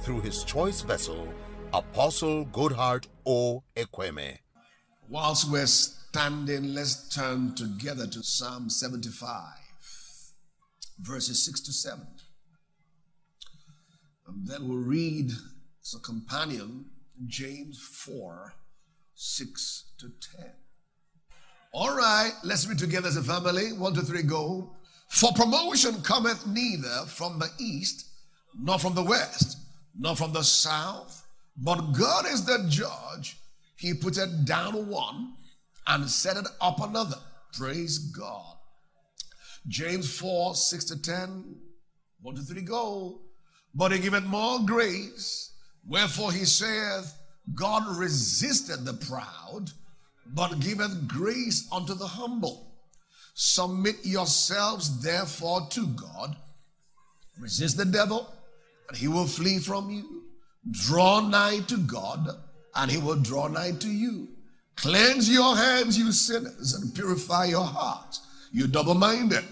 through His choice vessel, Apostle Goodheart O. Ekweme. Whilst we're standing, let's turn together to Psalm 75, verses 6 to 7. And then we'll read as a companion James 4, 6 to 10. All right, let's read together as a family. One, two, three, go. For promotion cometh neither from the east, nor from the west, nor from the south, but God is the judge. He put it down one and set it up another. Praise God. James 4 6 to 10. 1 to 3 go. But he giveth more grace. Wherefore he saith, God resisted the proud, but giveth grace unto the humble. Submit yourselves therefore to God. Resist the devil, and he will flee from you. Draw nigh to God, and he will draw nigh to you. Cleanse your hands, you sinners, and purify your hearts, you double minded.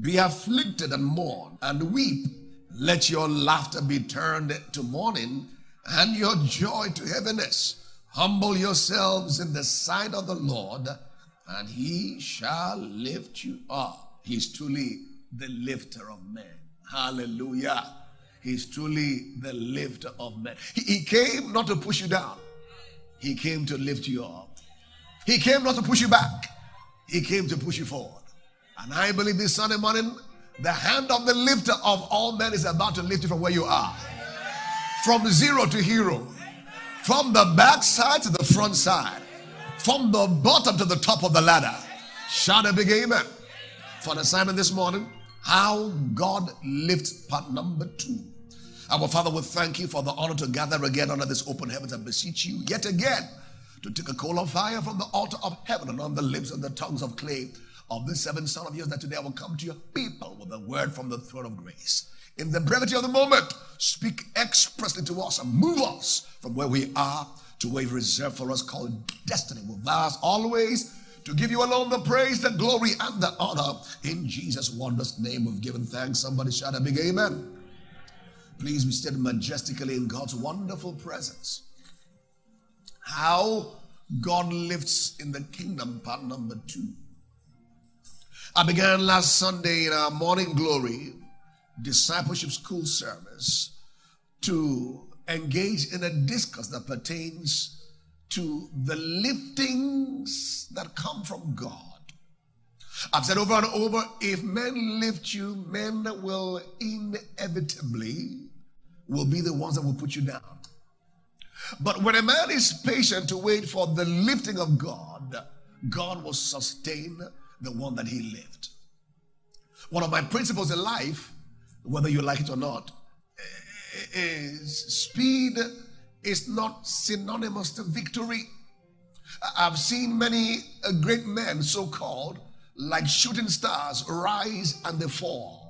Be afflicted and mourn and weep. Let your laughter be turned to mourning and your joy to heaviness. Humble yourselves in the sight of the Lord, and he shall lift you up. He's truly the lifter of men. Hallelujah. He's truly the lifter of men. He, he came not to push you down, he came to lift you up. He came not to push you back, he came to push you forward. And I believe this Sunday morning, the hand of the lifter of all men is about to lift you from where you are. From zero to hero. From the back side to the front side. From the bottom to the top of the ladder. Shout a big amen. For the assignment this morning, how God lifts part number two. Our Father, we thank you for the honor to gather again under this open heavens and beseech you yet again to take a coal of fire from the altar of heaven and on the lips and the tongues of clay of this seven son of yours that today I will come to your people with a word from the throne of grace. In the brevity of the moment, speak expressly to us and move us from where we are to where you reserved for us called destiny. With us always to give you alone the praise, the glory, and the honor. In Jesus' wondrous name, we've given thanks. Somebody shout a big amen. Please be seated majestically in God's wonderful presence. How God lifts in the kingdom, part number two. I began last Sunday in our morning glory discipleship school service to engage in a discourse that pertains to the liftings that come from God. I've said over and over if men lift you, men will inevitably will be the ones that will put you down. But when a man is patient to wait for the lifting of God, God will sustain the one that he lived. One of my principles in life, whether you like it or not, is speed is not synonymous to victory. I've seen many great men, so called, like shooting stars, rise and they fall.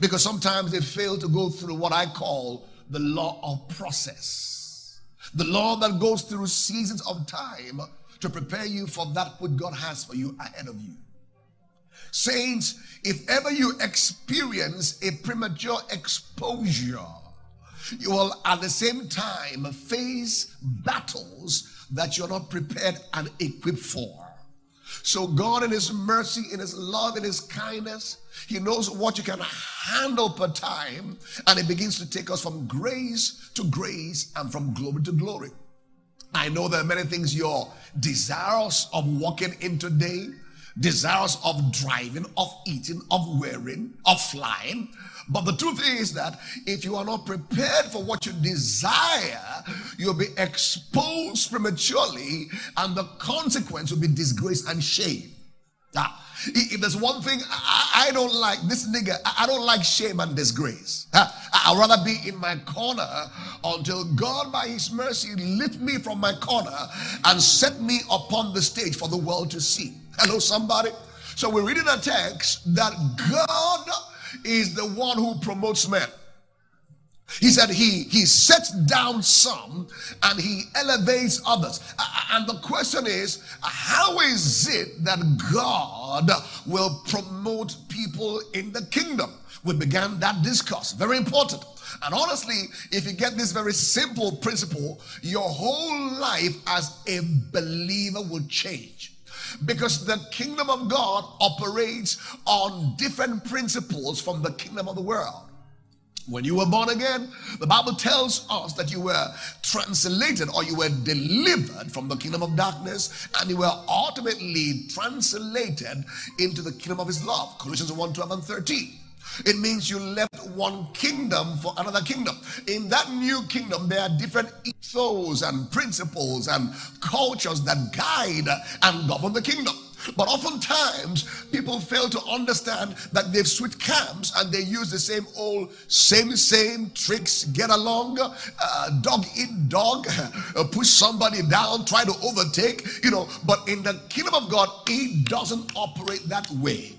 Because sometimes they fail to go through what I call the law of process. The law that goes through seasons of time to prepare you for that which God has for you ahead of you. Saints, if ever you experience a premature exposure, you will at the same time face battles that you're not prepared and equipped for. So, God, in His mercy, in His love, in His kindness, He knows what you can handle per time, and He begins to take us from grace to grace and from glory to glory. I know there are many things you're desirous of walking in today, desirous of driving, of eating, of wearing, of flying. But the truth is that if you are not prepared for what you desire, you'll be exposed prematurely, and the consequence will be disgrace and shame. If there's one thing I, I don't like, this nigga, I don't like shame and disgrace. I'd rather be in my corner until God, by His mercy, lift me from my corner and set me upon the stage for the world to see. Hello, somebody. So we're reading a text that God is the one who promotes men. He said he he sets down some and he elevates others. And the question is, how is it that God will promote people in the kingdom? We began that discourse. Very important. And honestly, if you get this very simple principle, your whole life as a believer will change because the kingdom of God operates on different principles from the kingdom of the world. When you were born again, the Bible tells us that you were translated or you were delivered from the kingdom of darkness and you were ultimately translated into the kingdom of his love. Colossians 1 12 and 13. It means you left one kingdom for another kingdom. In that new kingdom, there are different ethos and principles and cultures that guide and govern the kingdom. But oftentimes, people fail to understand that they've switched camps and they use the same old, same, same tricks, get along, uh, dog eat dog, uh, push somebody down, try to overtake, you know. But in the kingdom of God, it doesn't operate that way.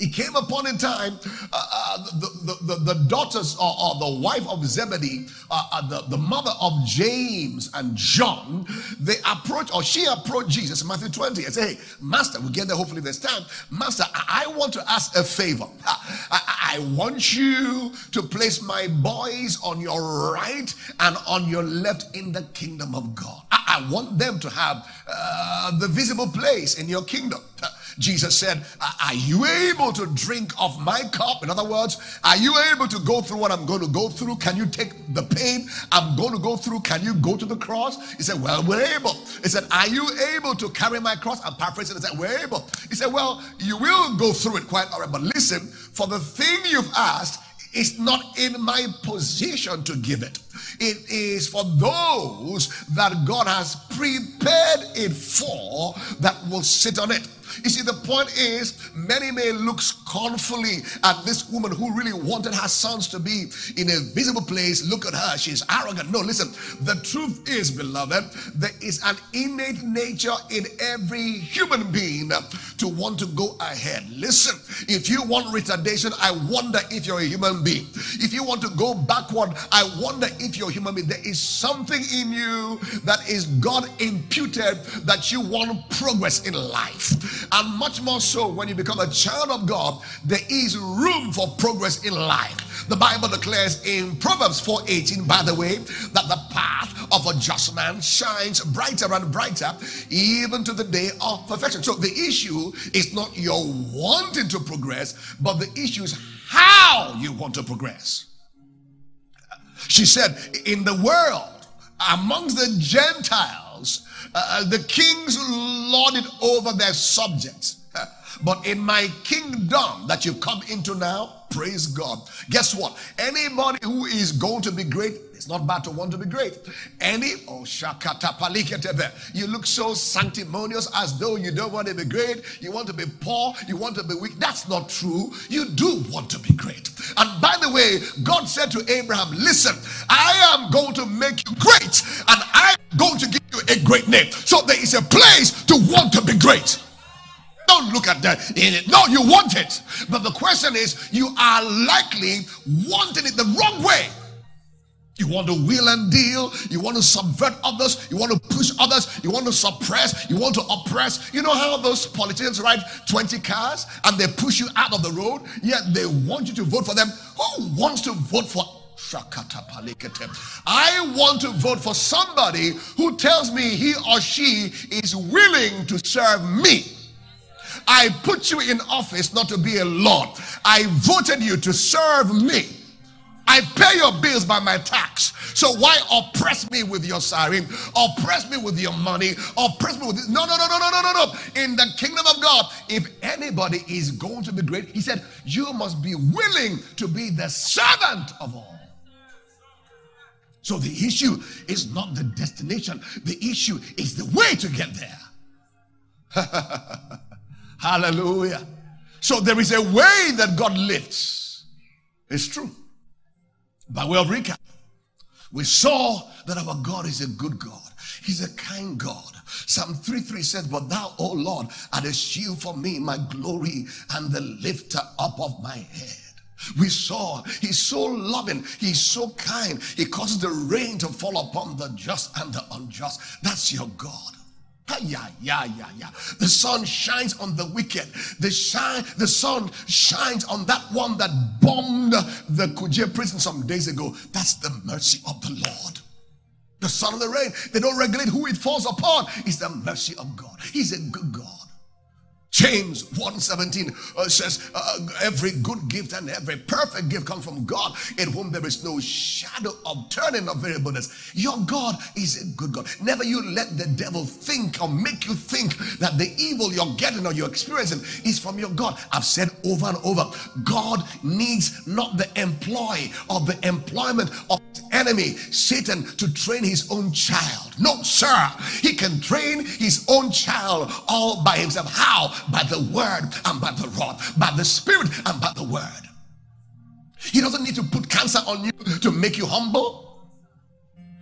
It came upon in time uh, uh, the, the, the, the, daughters or, or, the wife of Zebedee, uh, uh, the, the mother of James and John, they approached or she approached Jesus in Matthew 20 and said, Hey, Master, we'll get there hopefully this time. Master, I, I want to ask a favor. I, I, I, want you to place my boys on your right and on your left in the kingdom of God. I, I want them to have uh, the visible place in your kingdom. Jesus said, Are you able to drink of my cup? In other words, are you able to go through what I'm going to go through? Can you take the pain I'm going to go through? Can you go to the cross? He said, Well, we're able. He said, Are you able to carry my cross? I'm paraphrasing. He said, We're able. He said, Well, you will go through it quite all right. But listen, for the thing you've asked, it's not in my position to give it. It is for those that God has prepared it for that will sit on it. You see, the point is, many may look scornfully at this woman who really wanted her sons to be in a visible place. Look at her, she's arrogant. No, listen, the truth is, beloved, there is an innate nature in every human being to want to go ahead. Listen, if you want retardation, I wonder if you're a human being. If you want to go backward, I wonder if you're a human being. There is something in you that is God imputed that you want progress in life. And much more so when you become a child of God, there is room for progress in life. The Bible declares in Proverbs 4:18, by the way, that the path of a just man shines brighter and brighter, even to the day of perfection. So the issue is not your wanting to progress, but the issue is how you want to progress. She said, In the world, amongst the Gentiles, uh, the kings lorded over their subjects. But in my kingdom that you've come into now, praise God. Guess what? Anybody who is going to be great, it's not bad to want to be great. Any, oh, shakata paliketebe. You look so sanctimonious as though you don't want to be great. You want to be poor. You want to be weak. That's not true. You do want to be great. And by the way, God said to Abraham, Listen, I am going to make you great, and I'm going to give you a great name. So there is a place to want to be great. Don't look at that in it. No, you want it. But the question is, you are likely wanting it the wrong way. You want to wheel and deal. You want to subvert others. You want to push others. You want to suppress. You want to oppress. You know how those politicians ride 20 cars and they push you out of the road? Yet they want you to vote for them. Who wants to vote for I want to vote for somebody who tells me he or she is willing to serve me. I put you in office not to be a lord. I voted you to serve me. I pay your bills by my tax. So why oppress me with your siren? Oppress me with your money? Oppress me with this? No, no, no, no, no, no, no, no. In the kingdom of God, if anybody is going to be great, he said, you must be willing to be the servant of all. So the issue is not the destination, the issue is the way to get there. Hallelujah. So there is a way that God lifts. It's true. By way of recap, we saw that our God is a good God. He's a kind God. Psalm 3 3 says, But thou, O Lord, art a shield for me, my glory, and the lifter up of my head. We saw he's so loving, he's so kind, he causes the rain to fall upon the just and the unjust. That's your God. Yeah, yeah, yeah, yeah. The sun shines on the wicked. The shine, the sun shines on that one that bombed the Kuje prison some days ago. That's the mercy of the Lord. The sun and the rain, they don't regulate who it falls upon. It's the mercy of God. He's a good. James 1:17 uh, says, uh, "Every good gift and every perfect gift comes from God, in whom there is no shadow of turning of variableness." Your God is a good God. Never you let the devil think or make you think that the evil you're getting or you're experiencing is from your God. I've said over and over, God needs not the employ or the employment of enemy, Satan, to train his own child. No, sir. He can train his own child all by himself. How? By the word and by the rod, by the spirit and by the word. He doesn't need to put cancer on you to make you humble,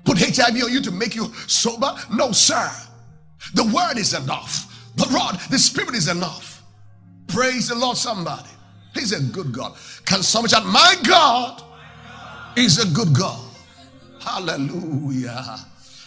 put HIV on you to make you sober. No, sir. The word is enough. The rod, the spirit is enough. Praise the Lord, somebody. He's a good God. Can somebody shout, My God is a good God. Hallelujah.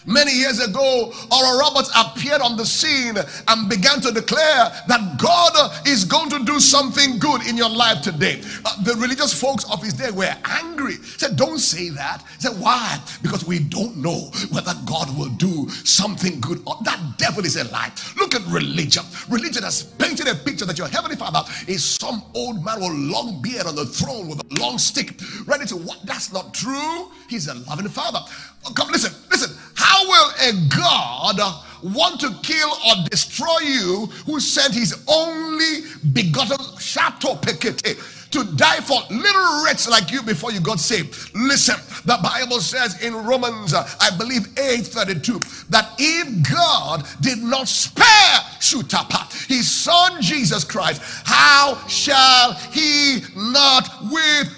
Many years ago, Oral Roberts appeared on the scene and began to declare that God is going to do something good in your life today. Uh, the religious folks of his day were angry. Said, Don't say that. Said, Why? Because we don't know whether God will do something good. Or That devil is a lie. Look at religion. Religion has painted a picture that your heavenly father is some old man with a long beard on the throne with a long stick, ready to what? That's not true. He's a loving father. Oh, come, listen, listen. How will a God want to kill or destroy you who sent his only begotten Chateau Pekete? to die for little wretch like you before you got saved. Listen, the Bible says in Romans, I believe 8:32, that if God did not spare Shutapa, his son Jesus Christ, how shall he not with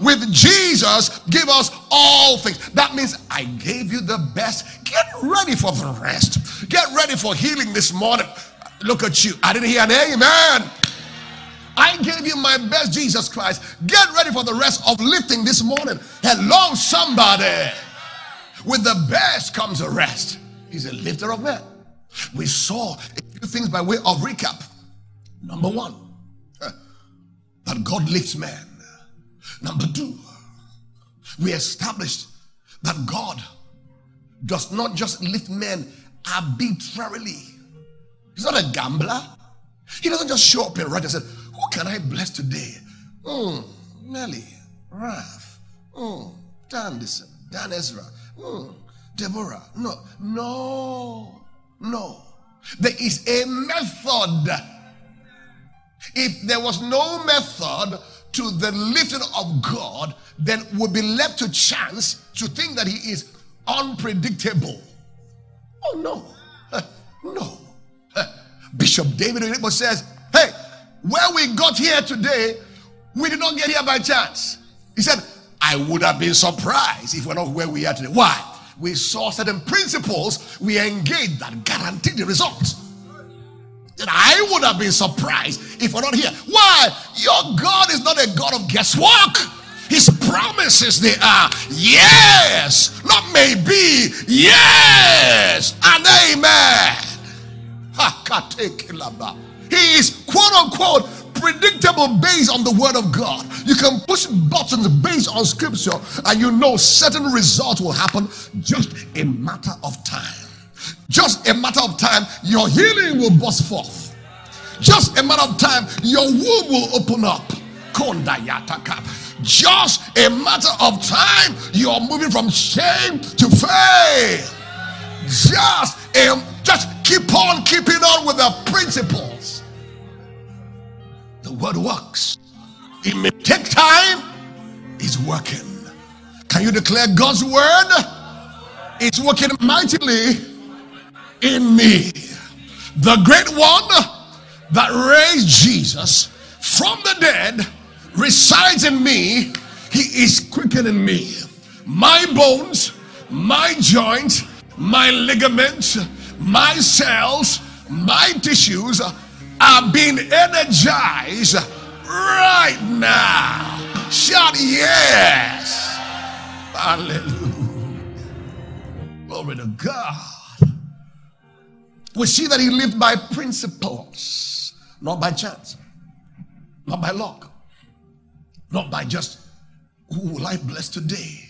with Jesus, give us all things. That means I gave you the best. Get ready for the rest. Get ready for healing this morning. Look at you. I didn't hear an amen. I gave you my best, Jesus Christ. Get ready for the rest of lifting this morning. Hello, somebody. With the best comes a rest. He's a lifter of men. We saw a few things by way of recap. Number one, that God lifts men. Number two, we established that God does not just lift men arbitrarily. He's not a gambler. He doesn't just show up and write and say, Who can I bless today? Hmm, Nelly, Raph, hmm, Dandison, Dan Ezra, hmm, Deborah. No, no, no. There is a method. If there was no method, to the lifting of God, then we'd be left to chance to think that he is unpredictable. Oh, no. no. Bishop David says, Hey, where we got here today, we did not get here by chance. He said, I would have been surprised if we're not where we are today. Why? We saw certain principles we engaged that guaranteed the results. I would have been surprised if we're not here. Why? Your God is not a God of guesswork. His promises they are yes, not maybe, yes, and amen. He is quote unquote predictable based on the word of God. You can push buttons based on scripture, and you know certain results will happen just a matter of time. Just a matter of time, your healing will burst forth. Just a matter of time, your womb will open up. Just a matter of time, you're moving from shame to faith. Just a, just keep on keeping on with the principles. The word works. It may take time. It's working. Can you declare God's word? It's working mightily in me. The great one that raised Jesus from the dead resides in me. He is quickening me. My bones, my joints, my ligaments, my cells, my tissues are being energized right now. Shout yes. Hallelujah. Glory to God. We see that he lived by principles, not by chance, not by luck, not by just who will I bless today.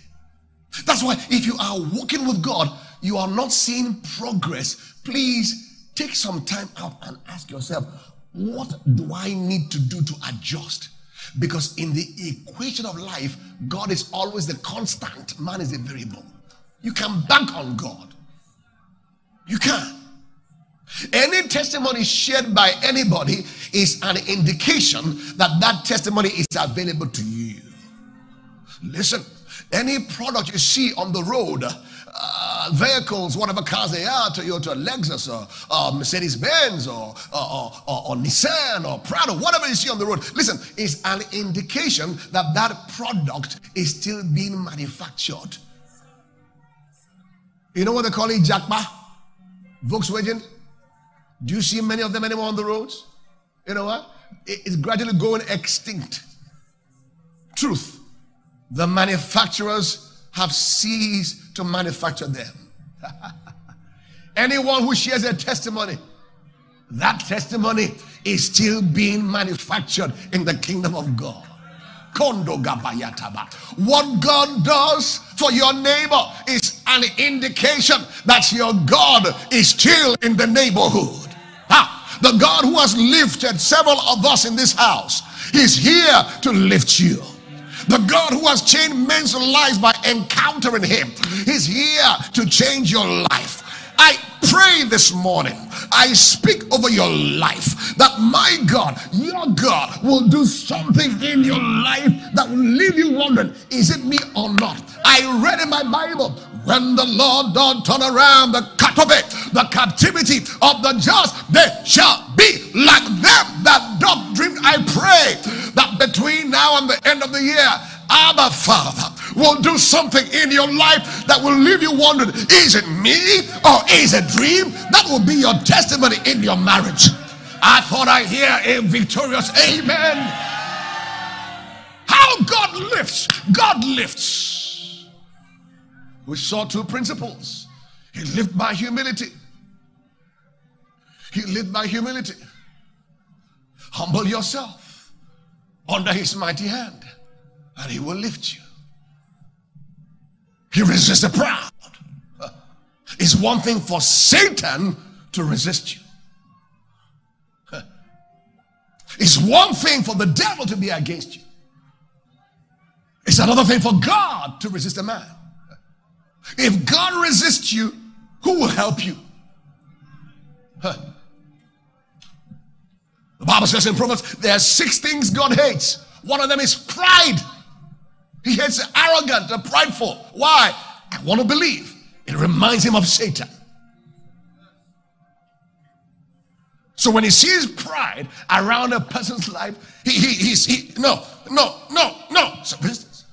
That's why if you are walking with God, you are not seeing progress. Please take some time out and ask yourself, what do I need to do to adjust? Because in the equation of life, God is always the constant, man is a variable. You can bank on God. You can. Any testimony shared by anybody is an indication that that testimony is available to you. Listen, any product you see on the road, uh, vehicles, whatever cars they are, Toyota, Lexus, or, or Mercedes Benz, or, or, or, or Nissan, or Prado, whatever you see on the road, listen, is an indication that that product is still being manufactured. You know what they call it, Jackma? Volkswagen? Do you see many of them anymore on the roads? You know what? It's gradually going extinct. Truth. The manufacturers have ceased to manufacture them. Anyone who shares a testimony, that testimony is still being manufactured in the kingdom of God. What God does for your neighbor is an indication that your God is still in the neighborhood. Ah, the God who has lifted several of us in this house is here to lift you. The God who has changed men's lives by encountering Him is here to change your life. I pray this morning, I speak over your life that my God, your God, will do something in your life that will leave you wondering, is it me or not? I read in my Bible when the Lord doth turn around the cut of it, the captivity of the just, they shall be like them that doth dream. I pray that between now and the end of the year, Abba Father will do something in your life that will leave you wondering, is it me or is it dream? That will be your testimony in your marriage. I thought I hear a victorious amen. How God lifts, God lifts. We saw two principles. He lived by humility. He lived by humility. Humble yourself under his mighty hand, and he will lift you. He resists the proud. It's one thing for Satan to resist you. It's one thing for the devil to be against you. It's another thing for God to resist a man. If God resists you, who will help you? Huh. The Bible says in Proverbs, there are six things God hates. One of them is pride. He hates the arrogant, the prideful. Why? I want to believe. It reminds him of Satan. So when he sees pride around a person's life, he, he, he's, he, no, no, no, no, it's a business.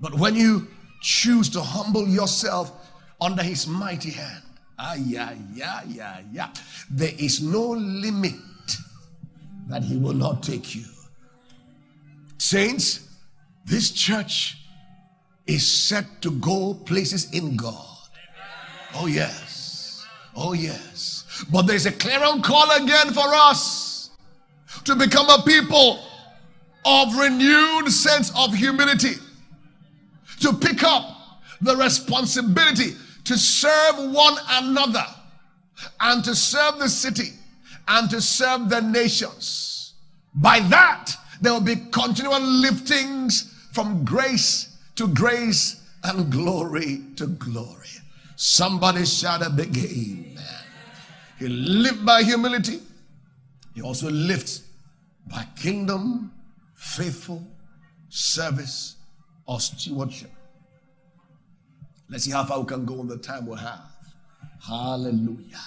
But when you choose to humble yourself under his mighty hand. Ah, yeah, yeah, yeah, yeah. There is no limit that he will not take you. Saints, this church is set to go places in God. Oh, yes. Oh, yes. But there's a clarion call again for us to become a people of renewed sense of humility to pick up the responsibility to serve one another and to serve the city and to serve the nations. By that, there will be continual liftings from grace to grace and glory to glory. Somebody shout a big amen. He lived by humility. He also lifts by kingdom, faithful service or stewardship. Let's see how far we can go in the time we have. Hallelujah.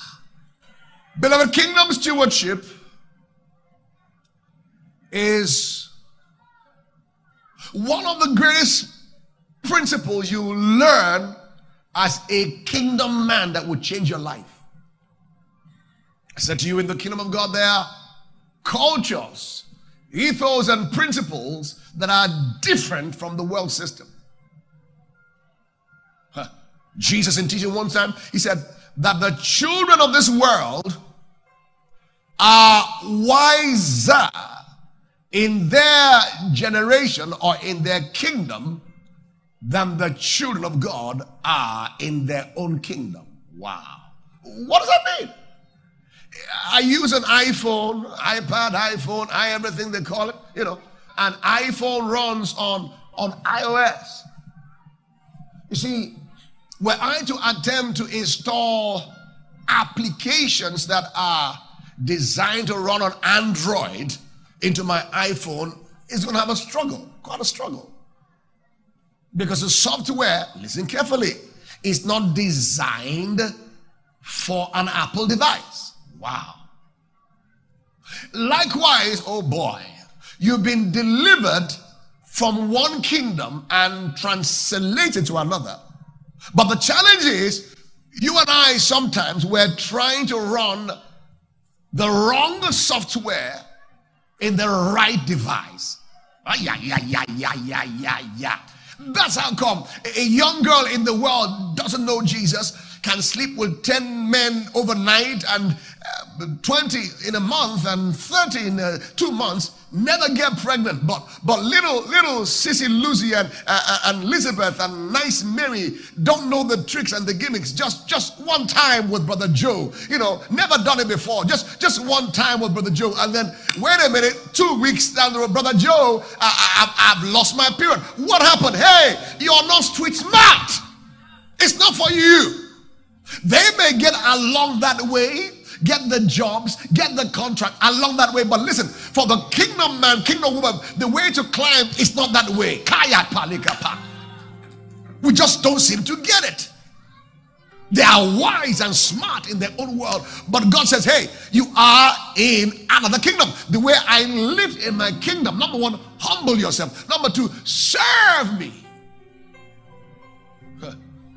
Beloved, kingdom stewardship is one of the greatest principles you learn as a kingdom man that would change your life. I said to you in the kingdom of God, there are cultures, ethos, and principles that are different from the world system. Jesus, in teaching one time, he said that the children of this world are wiser in their generation or in their kingdom than the children of God are in their own kingdom. Wow. What does that mean? I use an iPhone, iPad, iPhone, i everything they call it, you know, and iPhone runs on, on iOS. You see, were I to attempt to install applications that are designed to run on Android into my iPhone, it's going to have a struggle, quite a struggle. Because the software, listen carefully, is not designed for an Apple device. Wow. Likewise, oh boy, you've been delivered from one kingdom and translated to another. But the challenge is, you and I sometimes we're trying to run the wrong software in the right device. Ah, yeah, yeah, yeah, yeah, yeah, yeah, yeah. That's how come a young girl in the world doesn't know Jesus, can sleep with 10 men overnight and 20 in a month and 30 in uh, two months, never get pregnant. But but little little Sissy Lucy and, uh, uh, and Elizabeth and nice Mary don't know the tricks and the gimmicks. Just just one time with Brother Joe, you know, never done it before. Just just one time with Brother Joe, and then wait a minute, two weeks down the road, Brother Joe, I, I, I've lost my period. What happened? Hey, you're not street smart. It's not for you. They may get along that way, get the jobs, get the contract along that way. But listen, for the kingdom man, kingdom woman, the way to climb is not that way. Kaya palikapa. We just don't seem to get it. They are wise and smart in their own world. But God says, hey, you are in another kingdom. The way I live in my kingdom. Number one, humble yourself. Number two, serve me.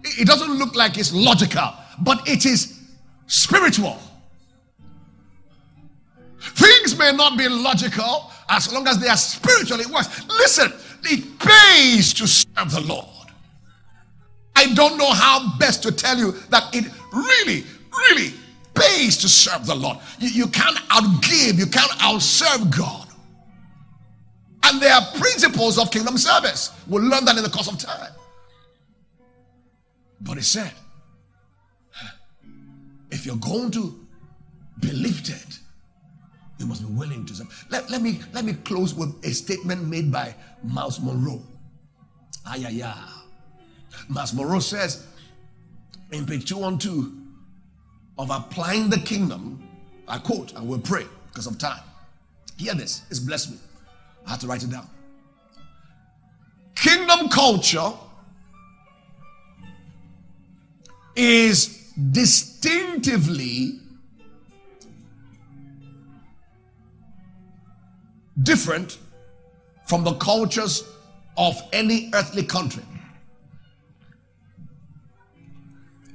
It doesn't look like it's logical but it is spiritual. Things may not be logical as long as they are spiritually wise. Listen, it pays to serve the Lord. I don't know how best to tell you that it really, really pays to serve the Lord. You, you can't outgive, you can't outserve God. And there are principles of kingdom service. We'll learn that in the course of time. But he said, if you're going to be lifted, you must be willing to. Let, let me let me close with a statement made by Myles Munroe. Ah, yeah, yeah. Myles Munroe says in page 212 of applying the kingdom, I quote, and we'll pray because of time. Hear this, it's blessed me. I had to write it down. Kingdom culture is distinctively different from the cultures of any earthly country.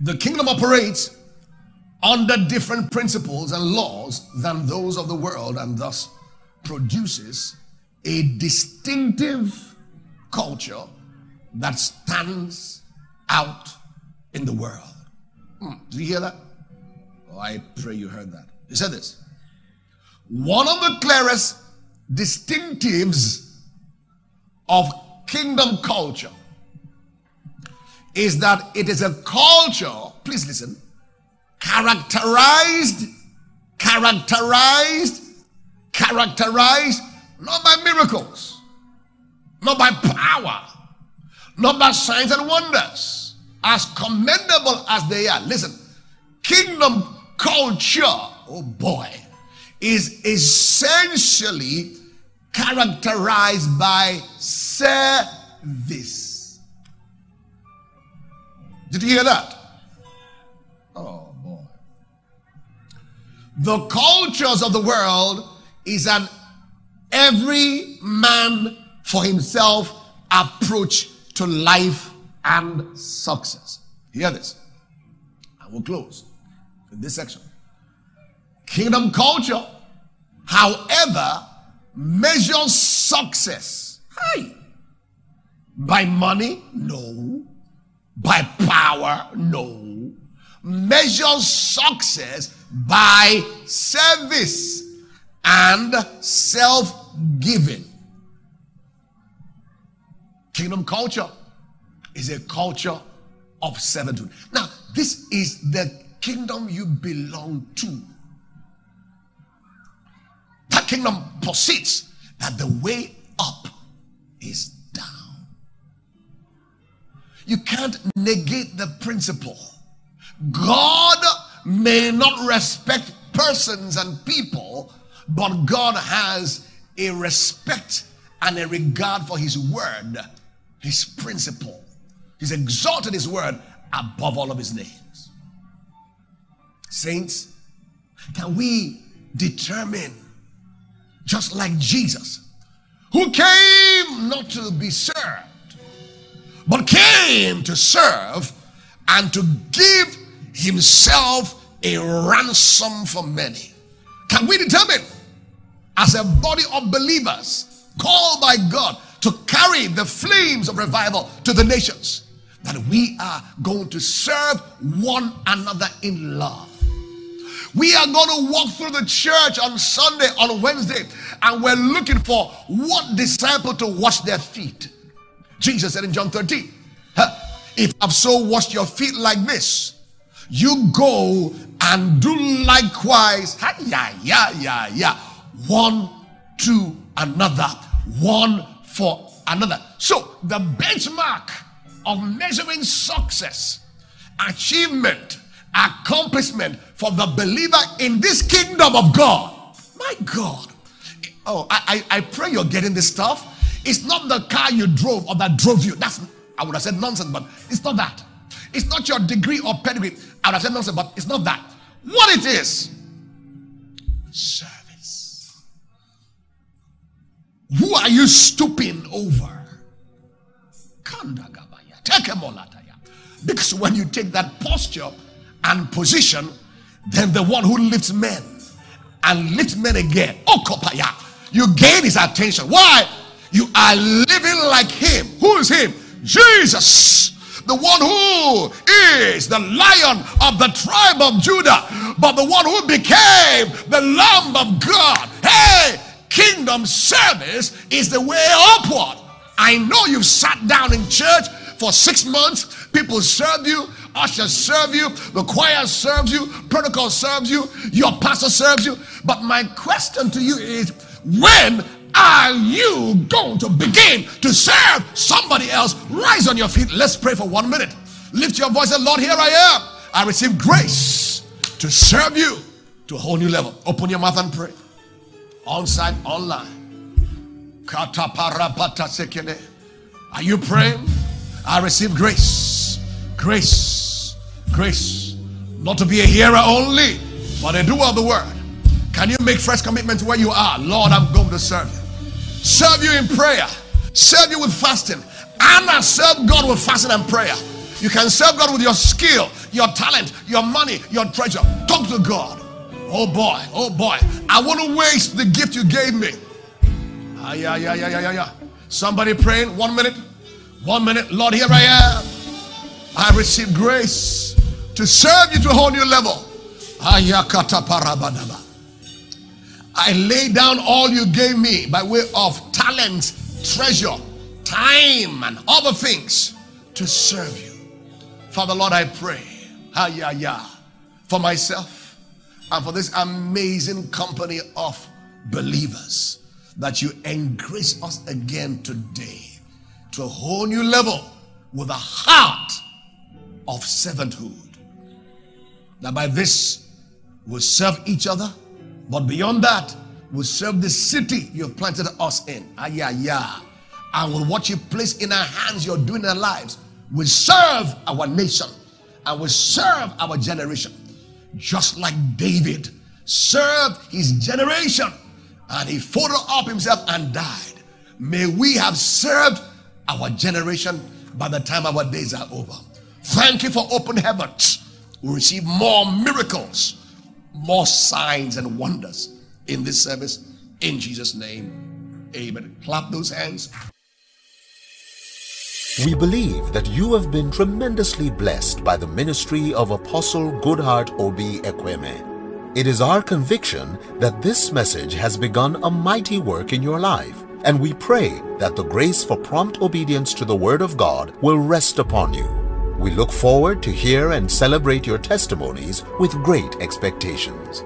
The kingdom operates under different principles and laws than those of the world and thus produces a distinctive culture that stands out in the world. Hmm. Did you hear that? Oh, I pray you heard that. He said this. One of the clearest distinctives of kingdom culture is that it is a culture, please listen, characterized, characterized, characterized not by miracles, not by power, not by signs and wonders as commendable as they are, listen, kingdom culture, oh boy, is essentially characterized by service. Did you hear that? Oh boy. The cultures of the world is an every man for himself approach to life and success. Hear this. I will close in this section. Kingdom culture, however, measures success. Hi. By money? No. By power? No. Measures success by service and self giving. Kingdom culture is a culture of servanthood. Now, this is the kingdom you belong to. Kingdom posits that the way up is down. You can't negate the principle. God may not respect persons and people, but God has a respect and a regard for His word, His principle. He's exalted His word above all of His names. Saints, can we determine, just like Jesus, who came not to be served, but came to serve and to give himself a ransom for many. Can we determine, as a body of believers called by God to carry the flames of revival to the nations, that we are going to serve one another in love? We are going to walk through the church on Sunday, on Wednesday, and we're looking for what disciple to wash their feet. Jesus said in John 13, If I've so washed your feet like this, you go and do likewise. Yeah, yeah, yeah, yeah. One to another, one for another. So, the benchmark of measuring success, achievement, accomplishment for the believer in this kingdom of God. My God. Oh, I, I, I pray you're getting this stuff. It's not the car you drove or that drove you. That's I would have said nonsense, but it's not that. It's not your degree or pedigree. I would have said nonsense, but it's not that. What it is service. Who are you stooping over? Because when you take that posture and position, than the one who lifts men and lifts men again, oh, you gain his attention. Why? You are living like him. Who is him? Jesus the one who is the lion of the tribe of Judah, but the one who became the Lamb of God. Hey, kingdom service is the way upward. I know you've sat down in church for six months, people serve you, ushers serve you, the choir serves you, protocol serves you, your pastor serves you. But my question to you is when are you going to begin to serve somebody else? Rise on your feet. Let's pray for one minute. Lift your voice and Lord, here I am. I receive grace to serve you to a whole new level. Open your mouth and pray. On site, online. Are you praying? I receive grace, grace, grace. Not to be a hearer only, but a doer of the word. Can you make fresh commitment where you are? Lord, I'm going to serve you serve you in prayer, serve you with fasting. Anna served God with fasting and prayer. You can serve God with your skill, your talent, your money, your treasure. Talk to God. Oh boy, oh boy. I want to waste the gift you gave me. Ah, yeah, yeah, yeah, yeah, yeah, yeah. Somebody praying. One minute. One minute. Lord, here I am. I receive grace to serve you to a whole new level. I lay down all you gave me by way of talents, treasure, time, and other things to serve you. Father, Lord, I pray, for myself and for this amazing company of believers that you increase us again today to a whole new level with a heart of servanthood. That by this we'll serve each other but beyond that, we serve the city you have planted us in. Yeah, yeah. And with what you place in our hands, you're doing in our lives, we serve our nation and we serve our generation. Just like David served his generation and he folded up himself and died. May we have served our generation by the time our days are over. Thank you for open heavens. We receive more miracles, more signs and wonders in this service. In Jesus' name, amen. Clap those hands. We believe that you have been tremendously blessed by the ministry of Apostle Goodheart Obi Ekweme. It is our conviction that this message has begun a mighty work in your life, and we pray that the grace for prompt obedience to the Word of God will rest upon you. We look forward to hear and celebrate your testimonies with great expectations.